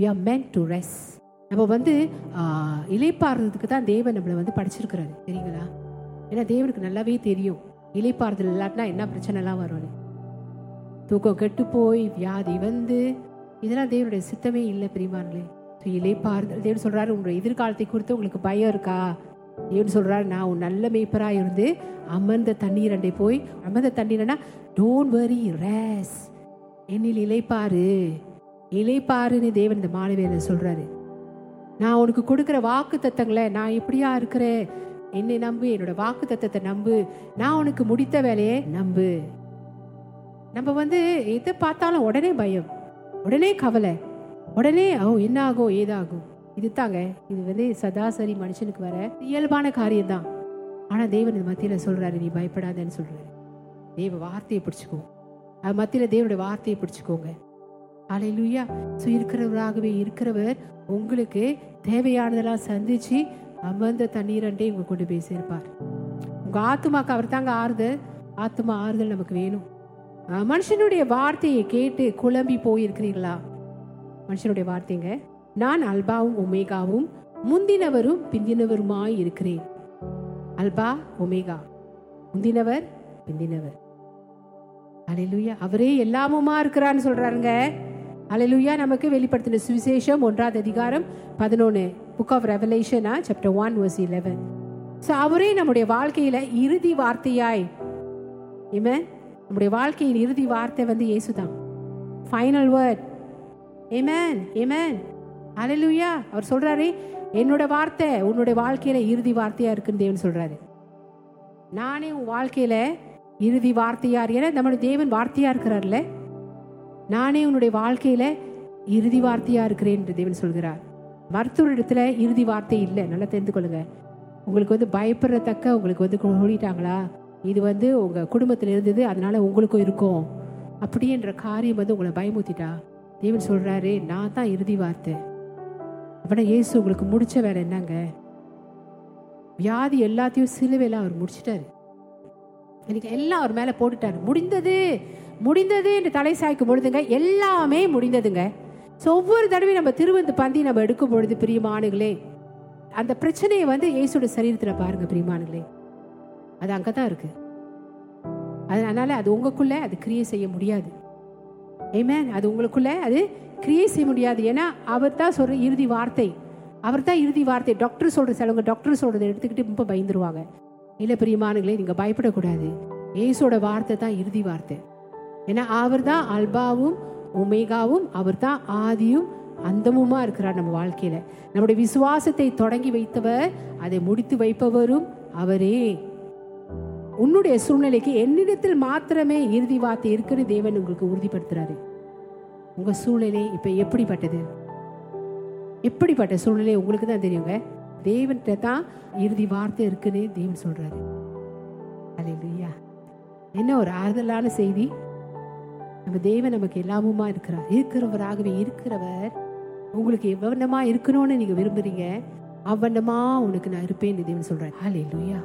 We are meant to ரெஸ் நம்ம வந்து ஆஹ், தான் தேவன் நம்மளை வந்து படிச்சிருக்கிறாரு. சரிங்களா ஏன்னா தேவனுக்கு நல்லாவே தெரியும். இலைப்பாறுதல் இல்லாட்டினா என்ன பிரச்சனைலாம் வரும்னு. தூக்கம் கெட்டு போய் வியாதி வந்து இதெல்லாம் தேவனுடைய சித்தமே இல்லை பிரிமானங்களே ஸோ இலைப்பாறுதல் தேவன் சொல்கிறாரு உங்களுடைய எதிர்காலத்தை குறித்து உங்களுக்கு பயம் இருக்கா? தேவன் சொல்கிறாரு நான் உன் நல்ல மேய்ப்பராக இருந்து அமர்ந்த தண்ணீர் அண்டை போய் அமர்ந்த தண்ணீர்னா டோன்ட் வரி ரேஸ் என்னில் இலைப்பாரு இலைப்பாருன்னு தேவன் இந்த மாணவியரை சொல்கிறாரு நான் உனக்கு கொடுக்குற வாக்கு தத்தங்களை நான் இப்படியா இருக்கிறேன்? என்னை நம்பு என்னோட வாக்கு தத்தத்தை நம்பு. நான் உனக்கு முடித்த வேலையை நம்பு. நம்ம வந்து எதை பார்த்தாலும் உடனே பயம். உடனே கவலை. உடனே ஓ என்ன ஆகும் ஏதாகும் இது தாங்க இது வந்து சதாசரி மனுஷனுக்கு வர இயல்பான காரியம்தான். ஆனால் தேவன் இந்த மத்தியில் சொல்கிறாரு நீ பயப்படாதன்னு சொல்கிறாரு தேவ வார்த்தையை பிடிச்சிக்கோ. அது மத்தியில் தேவனுடைய வார்த்தையை பிடிச்சிக்கோங்க. அலையிலுயா. ஸோ இருக்கிறவராகவே இருக்கிறவர் உங்களுக்கு தேவையானதெல்லாம் சந்திச்சு அமர்ந்த தண்ணீரண்டே உங்க கொண்டு போய் சேர்ப்பார் உங்க ஆத்துமாக்கு அவர் தாங்க ஆறுதல். ஆத்துமா ஆறுதல் நமக்கு வேணும். மனுஷனுடைய வார்த்தையை கேட்டு குழம்பி போயிருக்கிறீர்களா? மனுஷனுடைய வார்த்தைங்க நான் அல்பாவும் ஒமேகாவும் முந்தினவரும் பிந்தினவருமாய் இருக்கிறேன். அல்பா ஒமேகா முந்தினவர் பிந்தினவர். அலையிலுயா அவரே எல்லாமுமா இருக்கிறான்னு சொல்றாருங்க. அலையிலுயா நமக்கு வெளிப்படுத்தின சுவிசேஷம் ஒன்றாவது அதிகாரம் பதினொன்று book of ரெவலேஷனா chapter one verse eleven so அவரே நம்முடைய வாழ்க்கையில இறுதி வார்த்தையாய். இவன் நம்முடைய வாழ்க்கையின் இறுதி வார்த்தை வந்து இயேசுதான். ஃபைனல் வேர்ட் ஏமேன் ஏமேன் அலலுயா அவர் சொல்கிறாரு என்னோட வார்த்தை உன்னுடைய வாழ்க்கையில இறுதி வார்த்தையா இருக்குன்னு தேவன் சொல்கிறாரு நானே உன் வாழ்க்கையில இறுதி வார்த்தையார். ஏன்னா நம்மளுடைய தேவன் வார்த்தையா இருக்கிறார்ல. நானே உன்னுடைய வாழ்க்கையில இறுதி வார்த்தையா இருக்கிறேன் என்று தேவன் சொல்கிறார். மருத்துவரிடத்துல இறுதி வார்த்தை இல்லை. நல்லா தெரிந்து கொள்ளுங்க. உங்களுக்கு வந்து பயப்படுறத்தக்க உங்களுக்கு வந்து சொல்லிட்டாங்களா இது வந்து உங்க குடும்பத்தில் இருந்தது அதனால உங்களுக்கும் இருக்கும். அப்படின்ற காரியம் வந்து உங்களை பயமுத்திட்டா தேவன் சொல்றாரு நான் தான் இறுதி வார்த்தை. அப்படின்னா இயேசு உங்களுக்கு முடிச்ச வேலை என்னங்க? வியாதி எல்லாத்தையும் சிலுவையில் அவர் முடிச்சிட்டாரு. எனக்கு எல்லாம் அவர் மேலே போட்டுட்டார். முடிந்தது முடிந்தது என்று தலை சாய்க்கும் பொழுதுங்க எல்லாமே முடிந்ததுங்க. ஸோ ஒவ்வொரு தடவையும் நம்ம திருவந்து பந்தி நம்ம எடுக்கும் பொழுது பிரியமானுங்களே அந்த பிரச்சனையை வந்து இயேசுட சரீரத்தில் பாருங்க பிரியமானுங்களே அது அங்கே தான் இருக்குது அதனால அது உங்களுக்குள்ளே அது கிரியை செய்ய முடியாது. ஏமேன் அது உங்களுக்குள்ளே அது கிரியை செய்ய முடியாது. ஏன்னா அவர் தான் சொல்கிற இறுதி வார்த்தை. அவர் தான் இறுதி வார்த்தை. டாக்டர் சொல்கிற சிலவங்க டாக்டர் சொல்கிறத எடுத்துக்கிட்டு ரொம்ப பயந்துருவாங்க. இல்லை பிரியமானங்களே நீங்கள் பயப்படக்கூடாது. ஏசோட வார்த்தை தான் இறுதி வார்த்தை. ஏன்னா அவர் தான் அல்பாவும் ஒமேகாவும் அவர் தான் ஆதியும் அந்தமுமா இருக்கிறார் நம்ம வாழ்க்கையில. நம்முடைய விசுவாசத்தை தொடங்கி வைத்தவர் அதை முடித்து வைப்பவரும் அவரே. உன்னுடைய சூழ்நிலைக்கு என்னிடத்தில் மாத்திரமே இறுதி வார்த்தை இருக்குன்னு தேவன் உங்களுக்கு உறுதிப்படுத்துறாரு. உங்க சூழ்நிலை இப்ப எப்படிப்பட்டது? எப்படிப்பட்ட சூழ்நிலை உங்களுக்கு தான் தெரியுங்க? தேவன்கிட்ட தான் இறுதி வார்த்தை இருக்குன்னு தேவன் சொல்றாரு. அல்லேலூயா என்ன ஒரு ஆறுதலான செய்தி? நம்ம தேவன் நமக்கு எல்லாமுமா இருக்கிறார். இருக்கிறவராகவே இருக்கிறவர். உங்களுக்கு எவ்வளமா இருக்கணும்னு நீங்க விரும்புறீங்க அவ்வண்ணமா உனக்கு நான் இருப்பேன் தேவன் சொல்றாரு. அல்லேலூயா